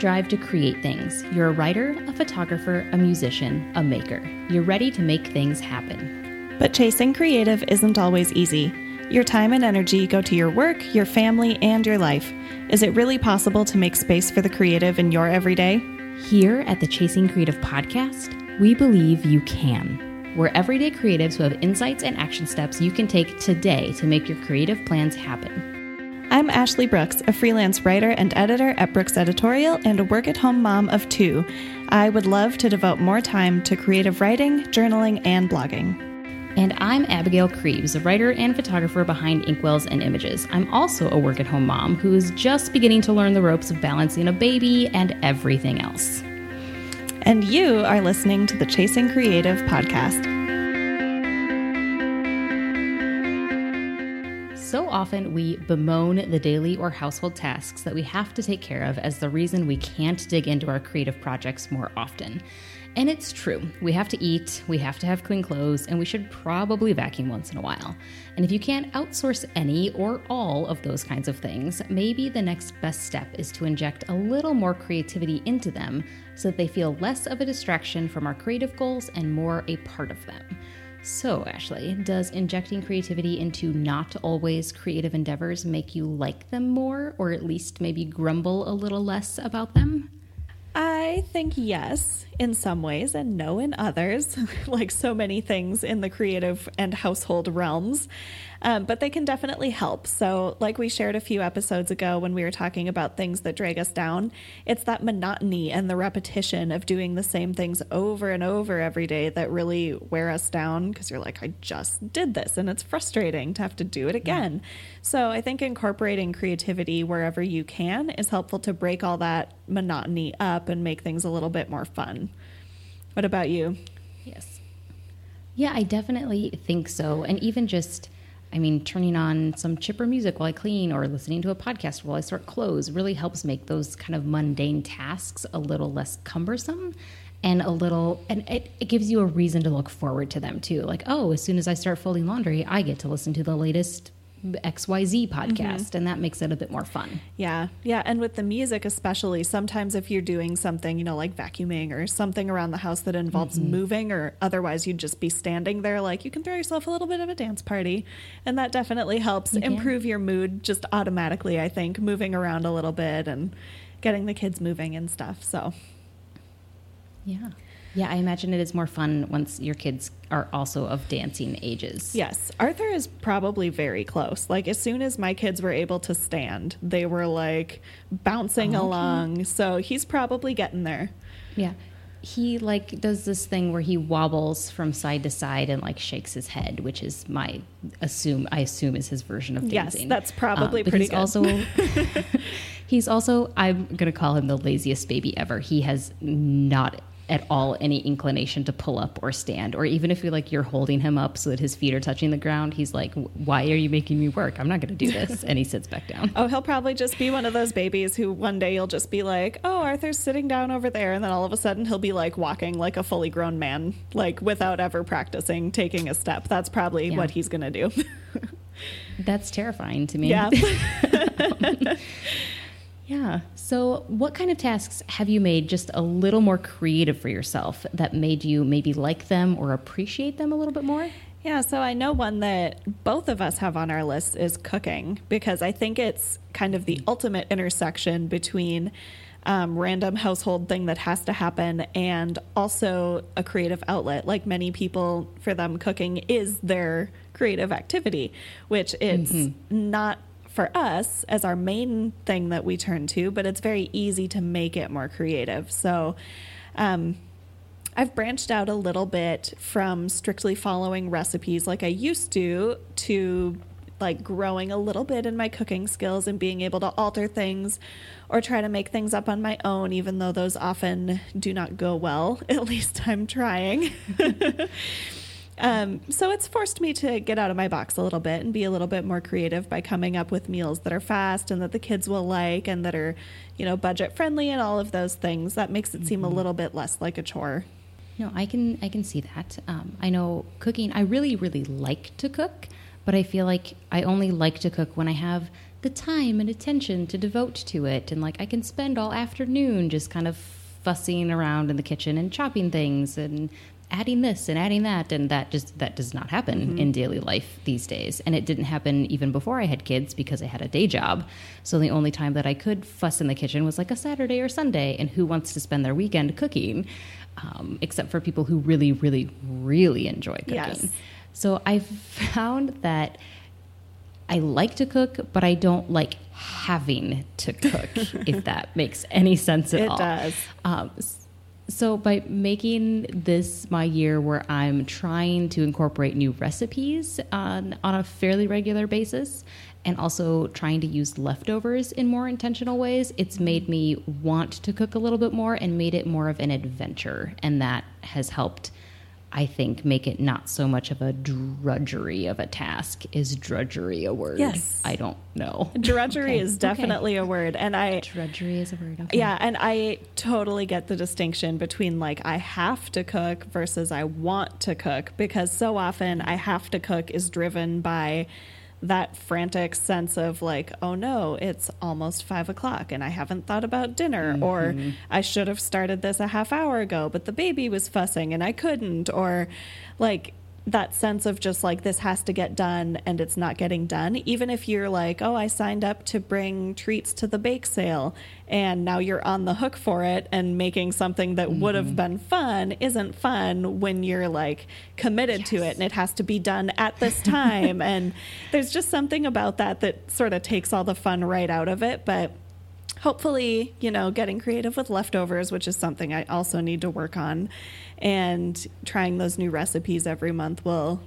drive to create things. You're a writer, a photographer, a musician, a maker. You're ready to make things happen. But chasing creative isn't always easy. Your time and energy go to your work, your family, and your life. Is it really possible to make space for the creative in your everyday? Here at the Chasing Creative podcast, we believe you can. We're everyday creatives who have insights and action steps you can take today to make your creative plans happen. I'm Ashley Brooks, a freelance writer and editor at Brooks Editorial and a work at home mom of two. I would love to devote more time to creative writing, journaling, and blogging. And I'm Abigail Creeves, a writer and photographer behind Inkwells and Images. I'm also a work at home mom who is just beginning to learn the ropes of balancing a baby and everything else. And you are listening to the Chasing Creative podcast. So often we bemoan the daily or household tasks that we have to take care of as the reason we can't dig into our creative projects more often. And it's true. We have to eat, we have to have clean clothes, and we should probably vacuum once in a while. And if you can't outsource any or all of those kinds of things, maybe the next best step is to inject a little more creativity into them so that they feel less of a distraction from our creative goals and more a part of them. So, Ashley, does injecting creativity into not always creative endeavors make you like them more, or at least maybe grumble a little less about them? I think yes, in some ways, and no in others, like so many things in the creative and household realms um, but they can definitely help. So, like we shared a few episodes ago when we were talking about things that drag us down, it's that monotony and the repetition of doing the same things over and over every day that really wear us down because you're like, I just did this, and it's frustrating to have to do it again. So, I think incorporating creativity wherever you can is helpful to break all that monotony up and make things a little bit more fun. What about you? Yes. Yeah, I definitely think so. And even just I mean, turning on some chipper music while I clean or listening to a podcast while I sort clothes really helps make those kind of mundane tasks a little less cumbersome and a little, and it, it gives you a reason to look forward to them too. Like, oh, as soon as I start folding laundry, I get to listen to the latest XYZ podcast mm-hmm. and that makes it a bit more fun. Yeah. Yeah, and with the music especially, sometimes if you're doing something, you know, like vacuuming or something around the house that involves mm-hmm. moving or otherwise you'd just be standing there like you can throw yourself a little bit of a dance party and that definitely helps you improve your mood just automatically, I think, moving around a little bit and getting the kids moving and stuff. So Yeah. Yeah, I imagine it is more fun once your kids are also of dancing ages. Yes. Arthur is probably very close. Like, as soon as my kids were able to stand, they were like bouncing oh, okay. along. So he's probably getting there. Yeah. He like does this thing where he wobbles from side to side and like shakes his head, which is my assume I assume is his version of dancing. Yes, that's probably um, pretty he's good. Also, he's also I'm gonna call him the laziest baby ever. He has not at all any inclination to pull up or stand. Or even if you like you're holding him up so that his feet are touching the ground he's like why are you making me work? I'm not going to do this. And he sits back down. Oh he'll probably just be one of those babies who one day you'll just be like oh arthur's sitting down over there. And then all of a sudden he'll be like walking like a fully grown man like without ever practicing taking a step. That's probably yeah. what he's going to do. That's terrifying to me. Yeah Yeah. So, what kind of tasks have you made just a little more creative for yourself that made you maybe like them or appreciate them a little bit more? Yeah, so I know one that both of us have on our list is cooking because I think it's kind of the ultimate intersection between um, random household thing that has to happen and also a creative outlet. Like many people, for them, cooking is their creative activity, which it's mm-hmm. not for us as our main thing that we turn to, but it's very easy to make it more creative. So, um, I've branched out a little bit from strictly following recipes like I used to to like growing a little bit in my cooking skills and being able to alter things or try to make things up on my own, even though those often do not go well. At least I'm trying. Um, so it's forced me to get out of my box a little bit and be a little bit more creative by coming up with meals that are fast and that the kids will like and that are, you know, budget friendly and all of those things. That makes it seem mm-hmm. a little bit less like a chore. No, I can I can see that. Um, I know cooking. I really really like to cook, but I feel like I only like to cook when I have the time and attention to devote to it. And like I can spend all afternoon just kind of fussing around in the kitchen and chopping things and adding this and adding that and that just that does not happen mm-hmm. in daily life these days and it didn't happen even before i had kids because i had a day job so the only time that i could fuss in the kitchen was like a saturday or sunday and who wants to spend their weekend cooking um, except for people who really really really enjoy cooking yes. so i've found that I like to cook, but I don't like having to cook, if that makes any sense at it all. It does. Um, so, by making this my year where I'm trying to incorporate new recipes on, on a fairly regular basis and also trying to use leftovers in more intentional ways, it's made me want to cook a little bit more and made it more of an adventure. And that has helped I think, make it not so much of a drudgery of a task. Is drudgery a word? Yes. I don't know. Drudgery okay. is definitely okay. a word. And I. Drudgery is a word. Okay. Yeah. And I totally get the distinction between like I have to cook versus I want to cook because so often I have to cook is driven by that frantic sense of like, oh no, it's almost five o'clock and I haven't thought about dinner, mm-hmm. or I should have started this a half hour ago, but the baby was fussing and I couldn't, or like that sense of just like this has to get done and it's not getting done even if you're like oh i signed up to bring treats to the bake sale and now you're on the hook for it and making something that mm-hmm. would have mm-hmm. been fun isn't fun when you're like committed yes. to it and it has to be done at this time and there's just something about that that sort of takes all the fun right out of it but hopefully, you know, getting creative with leftovers, which is something I also need to work on, and trying those new recipes every month will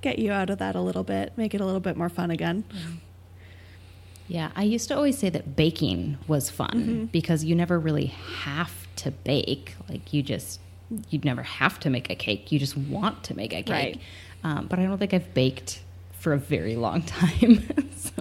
get you out of that a little bit, make it a little bit more fun again. Yeah, I used to always say that baking was fun mm-hmm. because you never really have to bake. Like you just, you'd never have to make a cake. You just want to make a cake. Right. Um, but I don't think I've baked for a very long time. so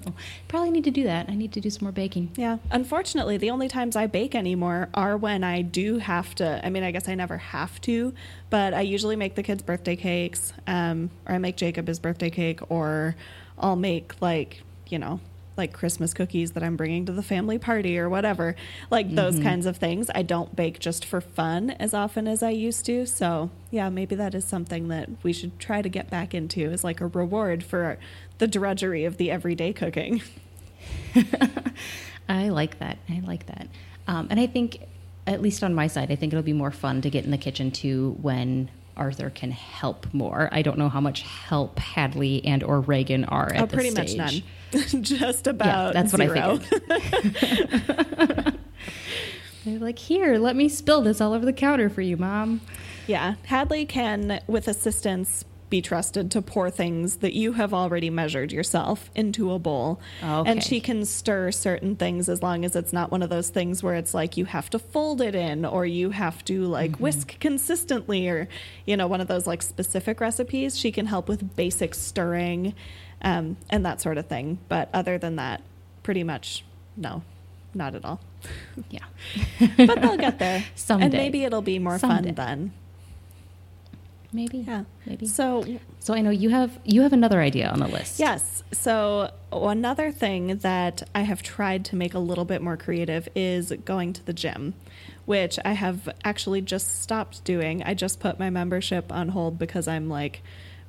probably need to do that. I need to do some more baking. Yeah. Unfortunately, the only times I bake anymore are when I do have to. I mean, I guess I never have to, but I usually make the kids' birthday cakes, um, or I make Jacob his birthday cake, or I'll make like you know like Christmas cookies that I'm bringing to the family party or whatever, like those mm-hmm. kinds of things. I don't bake just for fun as often as I used to. So, yeah, maybe that is something that we should try to get back into as like a reward for the drudgery of the everyday cooking. I like that. I like that. Um, and I think, at least on my side, I think it'll be more fun to get in the kitchen too when Arthur can help more. I don't know how much help Hadley and or Reagan are at oh, pretty much none. Just about yeah, that's zero. what I figured. They're like, here, let me spill this all over the counter for you, mom. Yeah, Hadley can, with assistance, be trusted to pour things that you have already measured yourself into a bowl. Okay. And she can stir certain things as long as it's not one of those things where it's like you have to fold it in or you have to like mm-hmm. whisk consistently or, you know, one of those like specific recipes. She can help with basic stirring um, and that sort of thing. But other than that, pretty much no, not at all. Yeah. but they'll get there. Someday. And maybe it'll be more Someday. fun then. Maybe. Yeah. Maybe. So so I know you have you have another idea on the list. Yes. So another thing that I have tried to make a little bit more creative is going to the gym, which I have actually just stopped doing. I just put my membership on hold because I'm like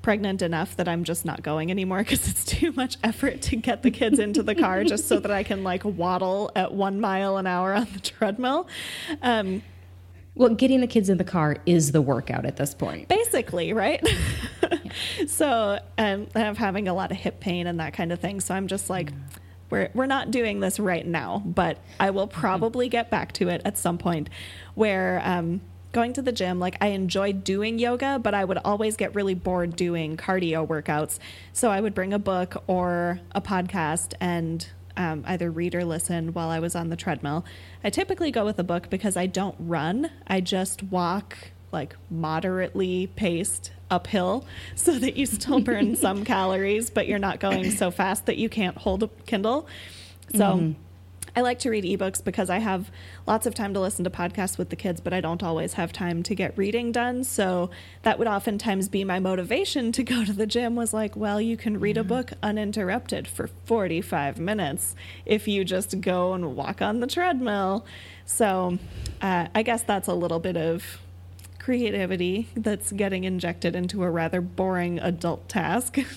pregnant enough that I'm just not going anymore because it's too much effort to get the kids into the car just so that I can like waddle at one mile an hour on the treadmill. Um, well, getting the kids in the car is the workout at this point. Basically, right? yeah. So, um, I'm having a lot of hip pain and that kind of thing. So I'm just like, we're, we're not doing this right now, but I will probably get back to it at some point where um, going to the gym, like I enjoyed doing yoga, but I would always get really bored doing cardio workouts. So I would bring a book or a podcast and um, either read or listen while I was on the treadmill. I typically go with a book because I don't run, I just walk like moderately paced uphill so that you still burn some calories, but you're not going so fast that you can't hold a Kindle. So, mm-hmm. I like to read ebooks because I have lots of time to listen to podcasts with the kids, but I don't always have time to get reading done. So that would oftentimes be my motivation to go to the gym was like, well, you can read a book uninterrupted for 45 minutes if you just go and walk on the treadmill. So uh, I guess that's a little bit of creativity that's getting injected into a rather boring adult task.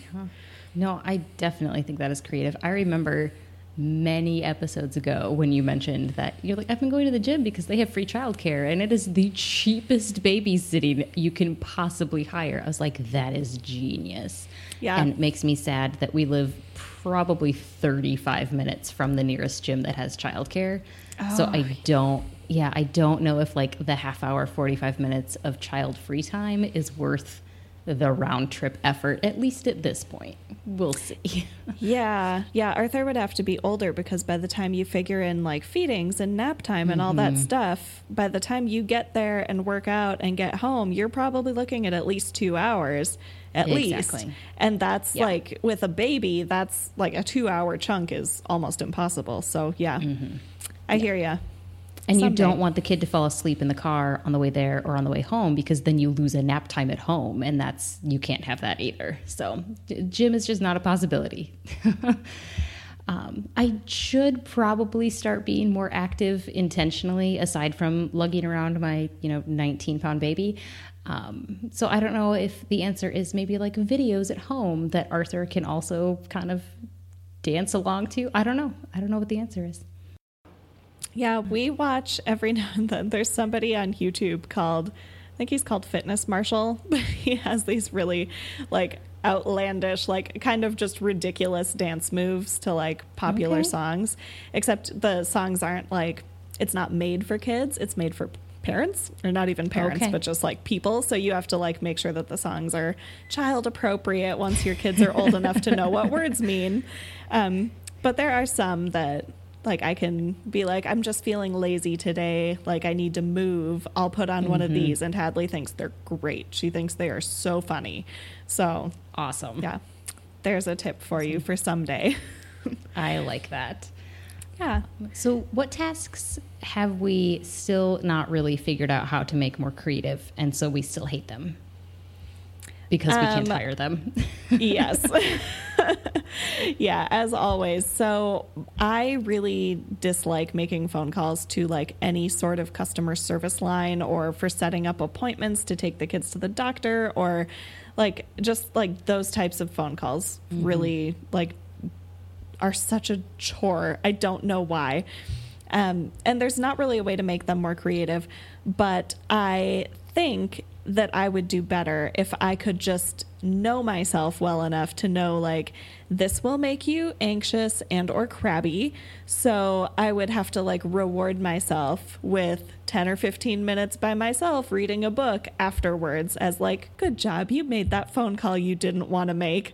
No, I definitely think that is creative. I remember many episodes ago when you mentioned that you're like, I've been going to the gym because they have free childcare and it is the cheapest babysitting you can possibly hire. I was like, that is genius. Yeah. And it makes me sad that we live probably 35 minutes from the nearest gym that has childcare. So Oh. I don't, yeah, I don't know if like the half hour, 45 minutes of child free time is worth the round trip effort, at least at this point. We'll see. Yeah, yeah. Arthur would have to be older because by the time you figure in like feedings and nap time and all that mm-hmm. stuff, by the time you get there and work out and get home, you're probably looking at at least two hours, at least. And that's Yeah. like with a baby, that's like a two hour chunk is almost impossible. So yeah, mm-hmm. I hear you. And you don't want the kid to fall asleep in the car on the way there or on the way home because then you lose a nap time at home, and that's you can't have that either. So, gym is just not a possibility. um, I should probably start being more active intentionally, aside from lugging around my you know 19 pound baby. Um, so I don't know if the answer is maybe like videos at home that Arthur can also kind of dance along to. I don't know. I don't know what the answer is. Yeah, we watch every now and then. There's somebody on YouTube called, I think he's called Fitness Marshall. but he has these really like outlandish, like kind of just ridiculous dance moves to like popular Okay. songs. Except the songs aren't like, it's not made for kids, it's made for parents or not even parents Okay. but just like people so you have to like make sure that the songs are child appropriate once your kids are old enough to know what words mean um, but there are some that like I can be like, I'm just feeling lazy today. Like I need to move. I'll put on one of mm-hmm. these. And Hadley thinks they're great. She thinks they are so funny. So Awesome. yeah, there's a tip for you for someday. I like that. yeah. So, what tasks have we still not really figured out how to make more creative, and so we still hate them because we can't Um, hire them? yes. yeah, as always. So I really dislike making phone calls to like any sort of customer service line or for setting up appointments to take the kids to the doctor or like just like those types of phone calls really like are such a chore. I don't know why. Um, and there's not really a way to make them more creative, but I think that I would do better if I could just know myself well enough to know like this will make you anxious and or crabby. So I would have to like reward myself with 10 or 15 minutes by myself reading a book afterwards as like good job you made that phone call you didn't want to make.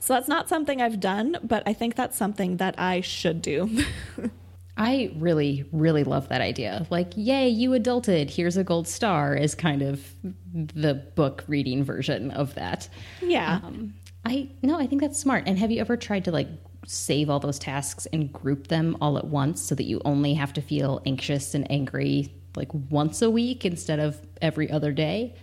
So that's not something I've done, but I think that's something that I should do. I really, really love that idea. Like, yay, you adulted. Here's a gold star is kind of the book reading version of that. yeah. Um, I no, I think that's smart. And have you ever tried to like save all those tasks and group them all at once so that you only have to feel anxious and angry like once a week instead of every other day?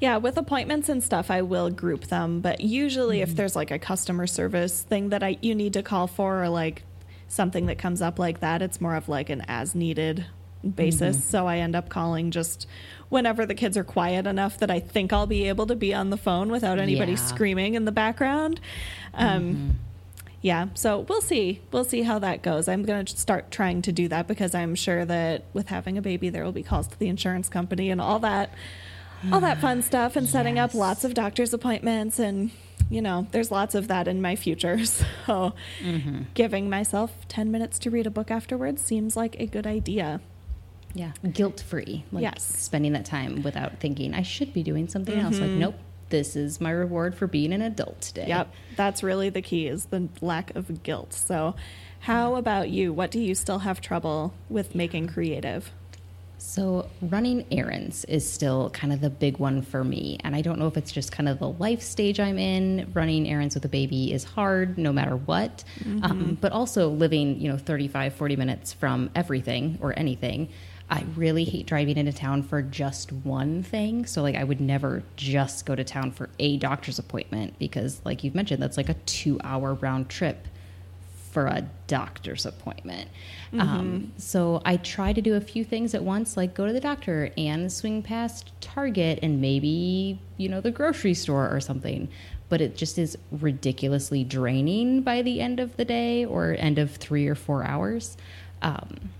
Yeah, with appointments and stuff, I will group them. But usually, Mm-hmm. if there's like a customer service thing that I you need to call for, or like something that comes up like that, it's more of like an as needed basis. Mm-hmm. So I end up calling just whenever the kids are quiet enough that I think I'll be able to be on the phone without anybody Yeah. Mm-hmm. screaming in the background. Um, Yeah, so we'll see. We'll see how that goes. I'm going to start trying to do that because I'm sure that with having a baby, there will be calls to the insurance company and all that, all that fun stuff, and setting up lots of doctor's appointments. And, you know, there's lots of that in my future. So mm-hmm. giving myself 10 minutes to read a book afterwards seems like a good idea. Yeah, guilt free. Like Yes. spending that time without thinking I should be doing something else. Like, mm-hmm. nope, this is my reward for being an adult today. Yep, that's really the key is the lack of guilt. So, how about you? What do you still have trouble with making creative? So, running errands is still kind of the big one for me. And I don't know if it's just kind of the life stage I'm in. Running errands with a baby is hard no matter what. Mm-hmm. Um, but also living, you know, 35, 40 minutes from everything or anything. I really hate driving into town for just one thing. So, like, I would never just go to town for a doctor's appointment because, like you've mentioned, that's like a two hour round trip for a doctor's appointment. Mm-hmm. Um, so I try to do a few things at once, like go to the doctor and swing past Target and maybe, you know, the grocery store or something. But it just is ridiculously draining by the end of the day or end of three or four hours. Um,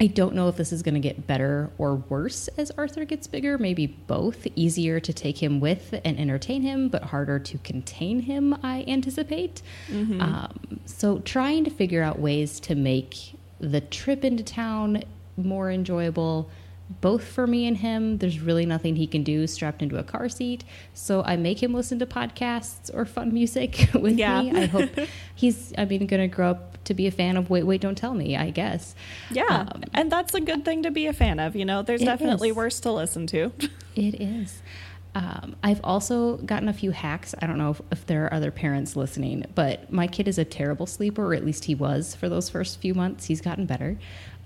I don't know if this is going to get better or worse as Arthur gets bigger. Maybe both. Easier to take him with and entertain him, but harder to contain him, I anticipate. Mm-hmm. Um, so, trying to figure out ways to make the trip into town more enjoyable both for me and him. There's really nothing he can do strapped into a car seat. So I make him listen to podcasts or fun music with yeah. me. I hope he's, I mean, going to grow up to be a fan of Wait, Wait, Don't Tell Me, I guess. Yeah. Um, and that's a good thing to be a fan of. You know, there's definitely is. worse to listen to. it is. Um, I've also gotten a few hacks. I don't know if, if, there are other parents listening, but my kid is a terrible sleeper, or at least he was for those first few months. He's gotten better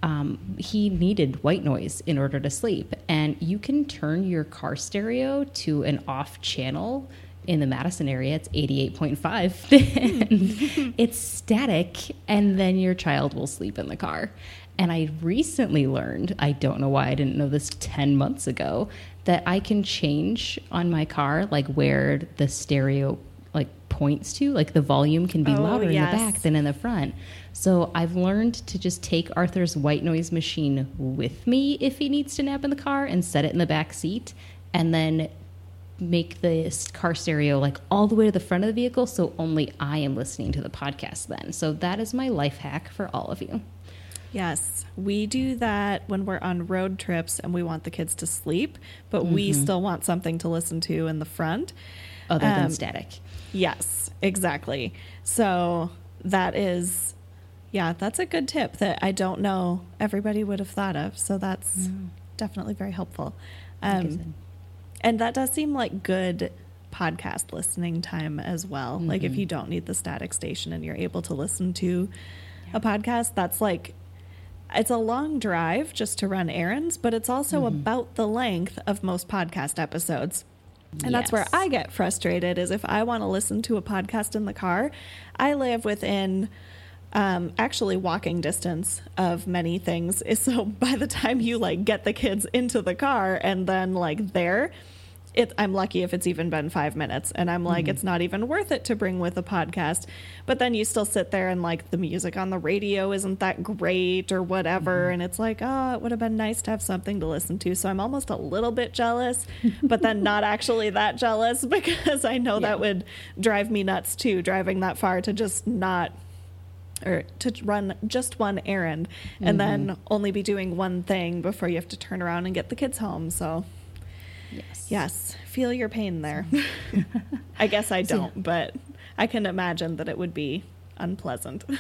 um, he needed white noise in order to sleep. And you can turn your car stereo to an off channel in the Madison area. It's 88.5. it's static, and then your child will sleep in the car. And I recently learned, I don't know why I didn't know this 10 months ago, that I can change on my car, like where the stereo like points to. Like the volume can be oh, louder yes. in the back than in the front. So I've learned to just take Arthur's white noise machine with me if he needs to nap in the car and set it in the back seat and then make the car stereo like all the way to the front of the vehicle so only I am listening to the podcast then. So that is my life hack for all of you. Yes, we do that when we're on road trips and we want the kids to sleep, but mm-hmm. we still want something to listen to in the front. Other um, than static. Yes, exactly. So that is, yeah, that's a good tip that I don't know everybody would have thought of. So that's mm. definitely very helpful. Um, and that does seem like good podcast listening time as well. Mm-hmm. Like if mm-hmm. you don't need the static station and you're able to listen to yeah. a podcast, that's like it's a long drive just to run errands, but it's also mm-hmm. about the length of most podcast episodes. And yes. that's where I get frustrated is if I want to listen to a podcast in the car, I live within um, actually walking distance of many things. So by the time you like get the kids into the car and then like there, it, I'm lucky if it's even been five minutes. And I'm like, mm-hmm. it's not even worth it to bring with a podcast. But then you still sit there and like the music on the radio isn't that great or whatever. Mm-hmm. And it's like, oh, it would have been nice to have something to listen to. So I'm almost a little bit jealous, but then not actually that jealous because I know yeah. that would drive me nuts too, driving that far to just not or to run just one errand and mm-hmm. then only be doing one thing before you have to turn around and get the kids home. So Yes. Yes. Feel your pain there. I guess I don't, but I can imagine that it would be unpleasant.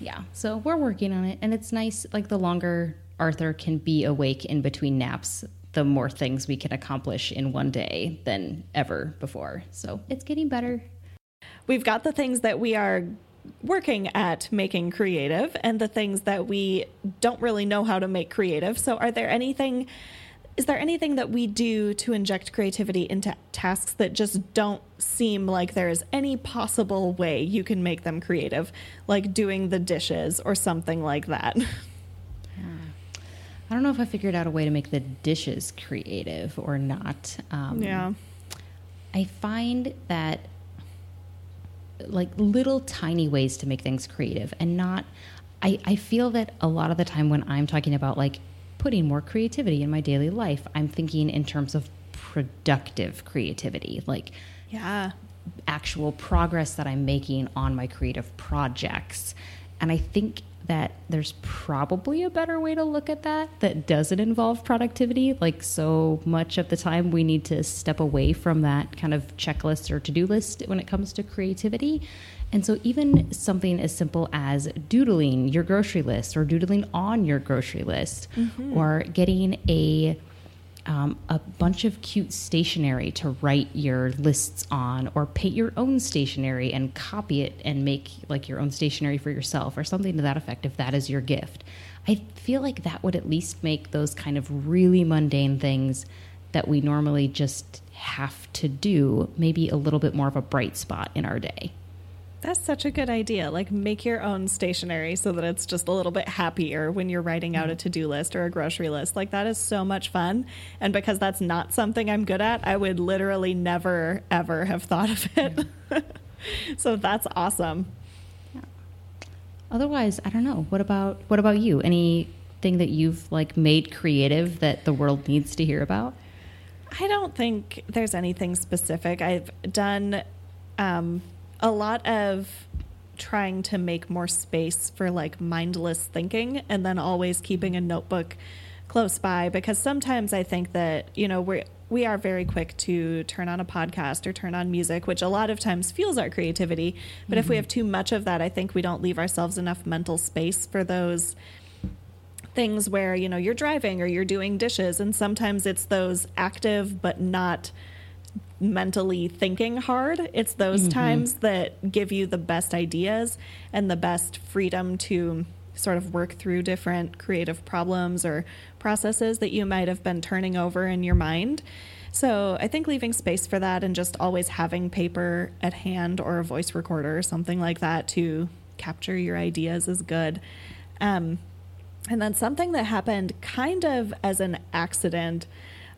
Yeah. So we're working on it. And it's nice, like the longer Arthur can be awake in between naps, the more things we can accomplish in one day than ever before. So it's getting better. We've got the things that we are working at making creative and the things that we don't really know how to make creative. So, are there anything is there anything that we do to inject creativity into tasks that just don't seem like there is any possible way you can make them creative, like doing the dishes or something like that? I don't know if I figured out a way to make the dishes creative or not. Um, yeah. I find that like little tiny ways to make things creative and not I, I feel that a lot of the time when I'm talking about like putting more creativity in my daily life. I'm thinking in terms of productive creativity, like yeah, actual progress that I'm making on my creative projects. And I think that there's probably a better way to look at that that doesn't involve productivity. Like, so much of the time, we need to step away from that kind of checklist or to do list when it comes to creativity. And so, even something as simple as doodling your grocery list or doodling on your grocery list mm-hmm. or getting a um, a bunch of cute stationery to write your lists on, or paint your own stationery and copy it and make like your own stationery for yourself, or something to that effect, if that is your gift. I feel like that would at least make those kind of really mundane things that we normally just have to do maybe a little bit more of a bright spot in our day. That's such a good idea. Like make your own stationery so that it's just a little bit happier when you're writing out a mm-hmm. to-do list or a grocery list. Like that is so much fun. And because that's not something I'm good at, I would literally never ever have thought of it. so that's awesome. Yeah. Otherwise, I don't know. What about what about you? Anything that you've like made creative that the world needs to hear about? I don't think there's anything specific. I've done um, a lot of trying to make more space for like mindless thinking and then always keeping a notebook close by because sometimes I think that, you know, we're we are very quick to turn on a podcast or turn on music, which a lot of times fuels our creativity. But mm-hmm. if we mm-hmm. have too much of that, I think we don't leave ourselves enough mental space for those things where, you know, you're driving or you're doing dishes. And sometimes it's those active but not mentally thinking hard. It's those mm-hmm. times that give you the best ideas and the best freedom to sort of work through different creative problems or processes that you might have been turning over in your mind. So I think leaving space for that and just always having paper at hand or a voice recorder or something like that to capture your ideas is good. Um, and then something that happened kind of as an accident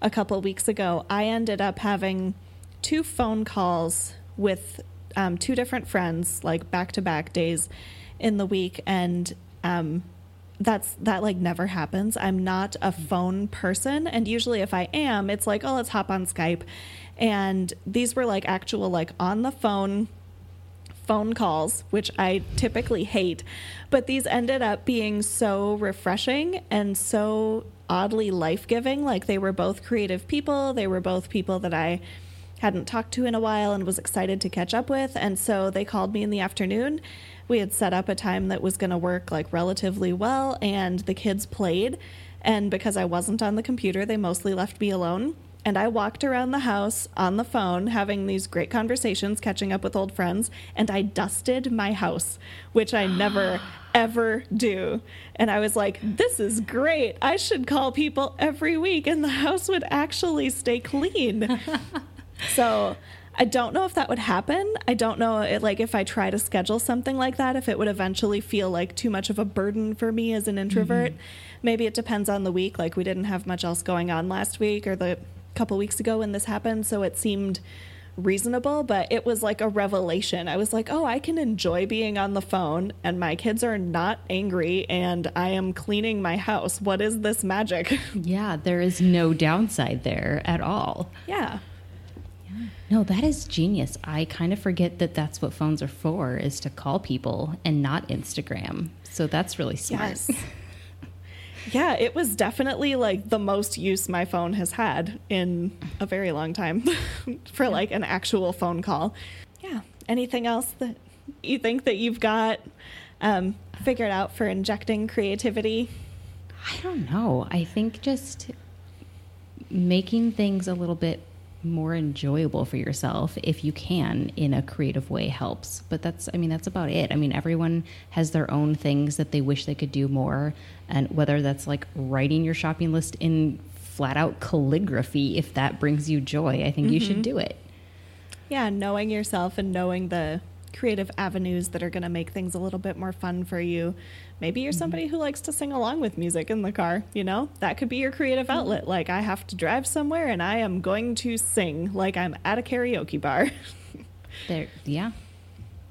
a couple weeks ago, I ended up having two phone calls with um, two different friends, like back to back days in the week, and um, that's that like never happens. I'm not a phone person, and usually if I am, it's like, oh, let's hop on Skype. And these were like actual like on the phone phone calls, which I typically hate, but these ended up being so refreshing and so oddly life giving. Like they were both creative people, they were both people that I hadn't talked to in a while and was excited to catch up with. And so they called me in the afternoon. We had set up a time that was going to work like relatively well, and the kids played. And because I wasn't on the computer, they mostly left me alone. And I walked around the house on the phone having these great conversations, catching up with old friends, and I dusted my house, which I never ever do. And I was like, this is great. I should call people every week and the house would actually stay clean. so I don't know if that would happen. I don't know it, like if I try to schedule something like that if it would eventually feel like too much of a burden for me as an introvert. Mm-hmm. Maybe it depends on the week. Like we didn't have much else going on last week or the couple weeks ago when this happened, so it seemed reasonable, but it was like a revelation. I was like, oh, I can enjoy being on the phone and my kids are not angry and I am cleaning my house. What is this magic? Yeah, there is no downside there at all. Yeah. yeah. No, that is genius. I kind of forget that that's what phones are for is to call people and not Instagram. So that's really smart. Yes. Yeah, it was definitely like the most use my phone has had in a very long time for like an actual phone call. Yeah. Anything else that you think that you've got um, figured out for injecting creativity? I don't know. I think just making things a little bit more enjoyable for yourself if you can in a creative way helps but that's i mean that's about it i mean everyone has their own things that they wish they could do more and whether that's like writing your shopping list in flat out calligraphy if that brings you joy i think mm-hmm. you should mm-hmm. do it yeah knowing yourself and knowing the creative avenues that are going to make things a little bit more fun for you. Maybe you're mm-hmm. somebody who likes to sing along with music in the car, you know? That could be your creative mm-hmm. outlet. Like, I have to drive somewhere and I am going to sing like I'm at a karaoke bar. there, yeah.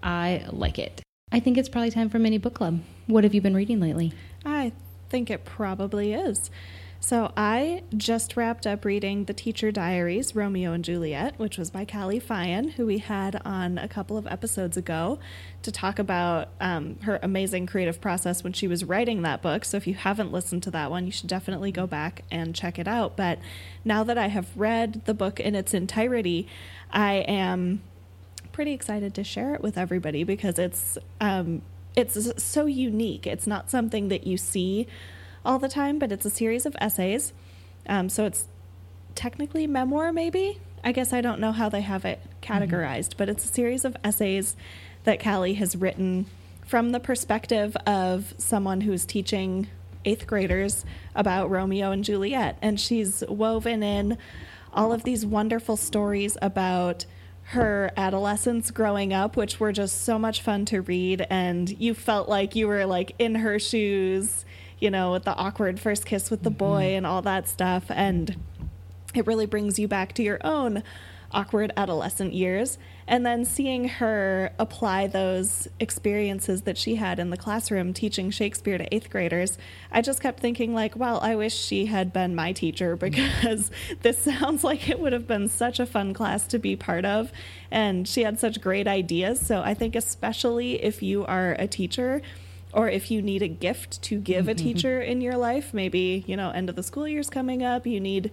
I like it. I think it's probably time for mini book club. What have you been reading lately? I think it probably is. So I just wrapped up reading The Teacher Diaries, Romeo and Juliet, which was by Callie Feyen, who we had on a couple of episodes ago to talk about um, her amazing creative process when she was writing that book. So if you haven't listened to that one, you should definitely go back and check it out. But now that I have read the book in its entirety, I am pretty excited to share it with everybody because it's um, it's so unique. It's not something that you see all the time, but it's a series of essays. Um, so it's technically memoir, maybe. I guess I don't know how they have it categorized, mm-hmm. but it's a series of essays that Callie has written from the perspective of someone who's teaching eighth graders about Romeo and Juliet. And she's woven in all of these wonderful stories about her adolescence growing up, which were just so much fun to read. And you felt like you were like in her shoes you know, with the awkward first kiss with the boy mm-hmm. and all that stuff. And it really brings you back to your own awkward adolescent years. And then seeing her apply those experiences that she had in the classroom teaching Shakespeare to eighth graders, I just kept thinking, like, well, I wish she had been my teacher because this sounds like it would have been such a fun class to be part of. And she had such great ideas. So I think, especially if you are a teacher, or if you need a gift to give a teacher in your life, maybe, you know, end of the school year's coming up, you need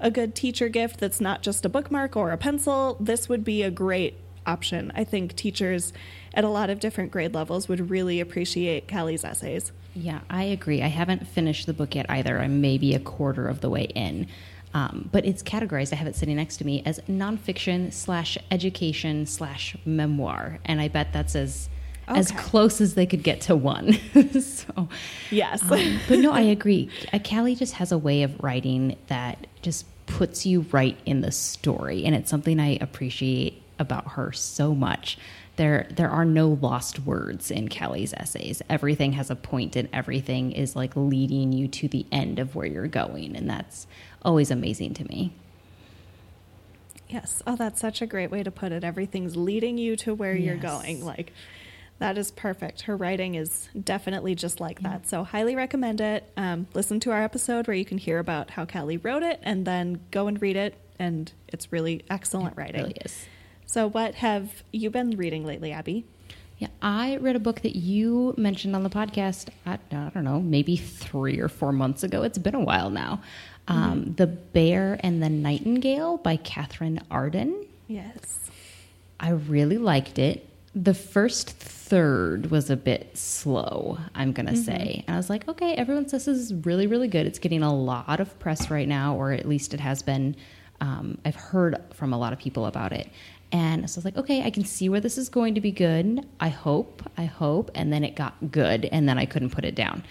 a good teacher gift that's not just a bookmark or a pencil, this would be a great option. I think teachers at a lot of different grade levels would really appreciate Callie's essays. Yeah, I agree. I haven't finished the book yet either. I'm maybe a quarter of the way in. Um, but it's categorized. I have it sitting next to me as nonfiction slash education slash memoir. And I bet that's as okay. as close as they could get to one. so, yes. um, but no, I agree. Uh, Callie just has a way of writing that just puts you right in the story. And it's something I appreciate about her so much. There, there are no lost words in Callie's essays. Everything has a point, and everything is like leading you to the end of where you're going, and that's always amazing to me. Yes. Oh, that's such a great way to put it. Everything's leading you to where yes. you're going. Like that is perfect. Her writing is definitely just like that. So, highly recommend it. Um, listen to our episode where you can hear about how Callie wrote it and then go and read it. And it's really excellent it writing. Really is. So, what have you been reading lately, Abby? Yeah, I read a book that you mentioned on the podcast. I, I don't know, maybe three or four months ago. It's been a while now. Um, mm-hmm. The Bear and the Nightingale by Katherine Arden. Yes. I really liked it the first third was a bit slow, I'm going to mm-hmm. say. And I was like, okay, everyone says this is really, really good. It's getting a lot of press right now, or at least it has been. Um, I've heard from a lot of people about it. And so I was like, okay, I can see where this is going to be good. I hope, I hope. And then it got good, and then I couldn't put it down.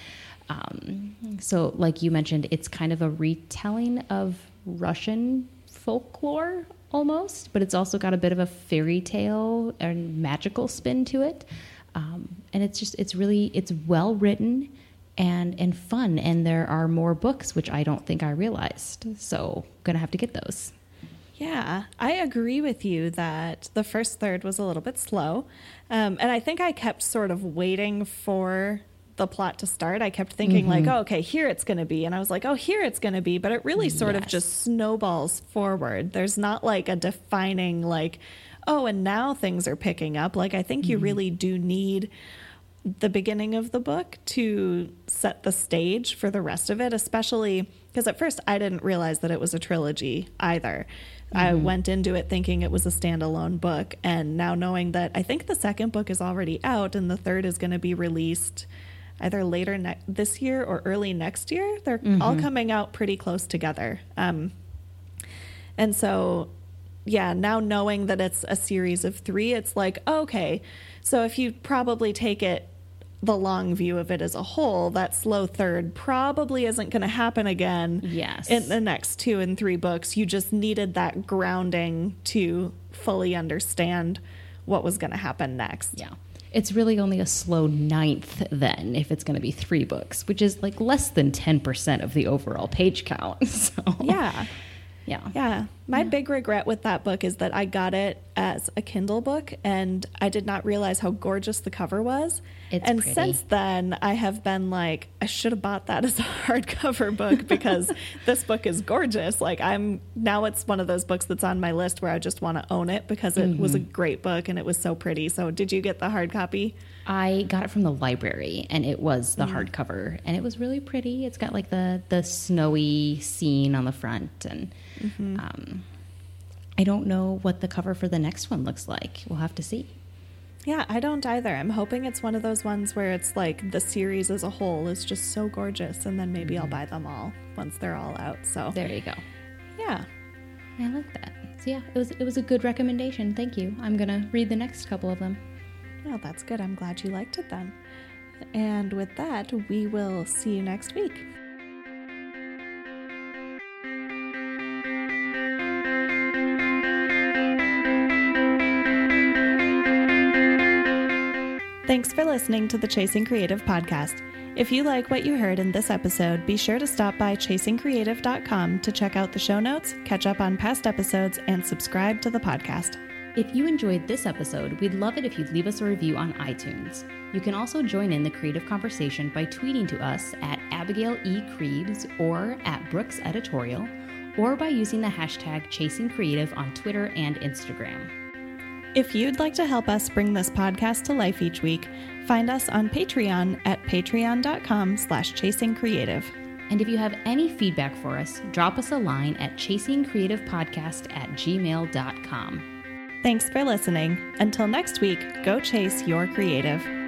Um, so, like you mentioned, it's kind of a retelling of Russian folklore almost, but it's also got a bit of a fairy tale and magical spin to it. Um, and it's just it's really it's well written and and fun. And there are more books which I don't think I realized. So gonna have to get those. Yeah, I agree with you that the first third was a little bit slow. Um, and I think I kept sort of waiting for the plot to start, I kept thinking mm-hmm. like, oh, okay, here it's going to be. And I was like, oh, here it's going to be. But it really sort yes. of just snowballs forward. There's not like a defining, like, oh, and now things are picking up. Like, I think mm-hmm. you really do need the beginning of the book to set the stage for the rest of it, especially because at first I didn't realize that it was a trilogy either. Mm-hmm. I went into it thinking it was a standalone book, and now knowing that I think the second book is already out and the third is going to be released either later ne- this year or early next year. They're mm-hmm. all coming out pretty close together. Um, and so, yeah, now knowing that it's a series of three, it's like, okay, so if you probably take it the long view of it as a whole, that slow third probably isn't going to happen again. Yes. In the next two and three books, you just needed that grounding to fully understand what was going to happen next. Yeah it's really only a slow ninth then if it's going to be three books, which is like less than 10% of the overall page count. So, yeah. Yeah. Yeah. My big regret with that book is that I got it as a Kindle book and I did not realize how gorgeous the cover was. It's and pretty. since then, I have been like, I should have bought that as a hardcover book because this book is gorgeous. Like, I'm now it's one of those books that's on my list where I just want to own it because it was a Mm-hmm. great book and it was so pretty. So, did you get the hard copy? I got it from the library and it was Mm. the hardcover and it was really pretty. It's got like the the snowy scene on the front and Mm-hmm. um, I don't know what the cover for the next one looks like. We'll have to see. Yeah, I don't either. I'm hoping it's one of those ones where it's like the series as a whole is just so gorgeous, and then maybe I'll mm-hmm. buy them all once they're all out. So, There you go. yeah. I like that. So yeah, it was it was a good recommendation. Thank you. I'm gonna read the next couple of them. Well, that's good. I'm glad you liked it then. And with that, we will see you next week. Thanks for listening to the Chasing Creative podcast. If you like what you heard in this episode, be sure to stop by chasingcreative.com to check out the show notes, catch up on past episodes, and subscribe to the podcast. If you enjoyed this episode, we'd love it if you'd leave us a review on iTunes. You can also join in the creative conversation by tweeting to us at Abigail E. Krebs or at Brooks Editorial, or by using the hashtag Chasing Creative on Twitter and Instagram. If you'd like to help us bring this podcast to life each week, find us on Patreon at patreon.com slash chasingcreative. And if you have any feedback for us, drop us a line at chasingcreativepodcast at gmail.com. Thanks for listening. Until next week, go chase your creative.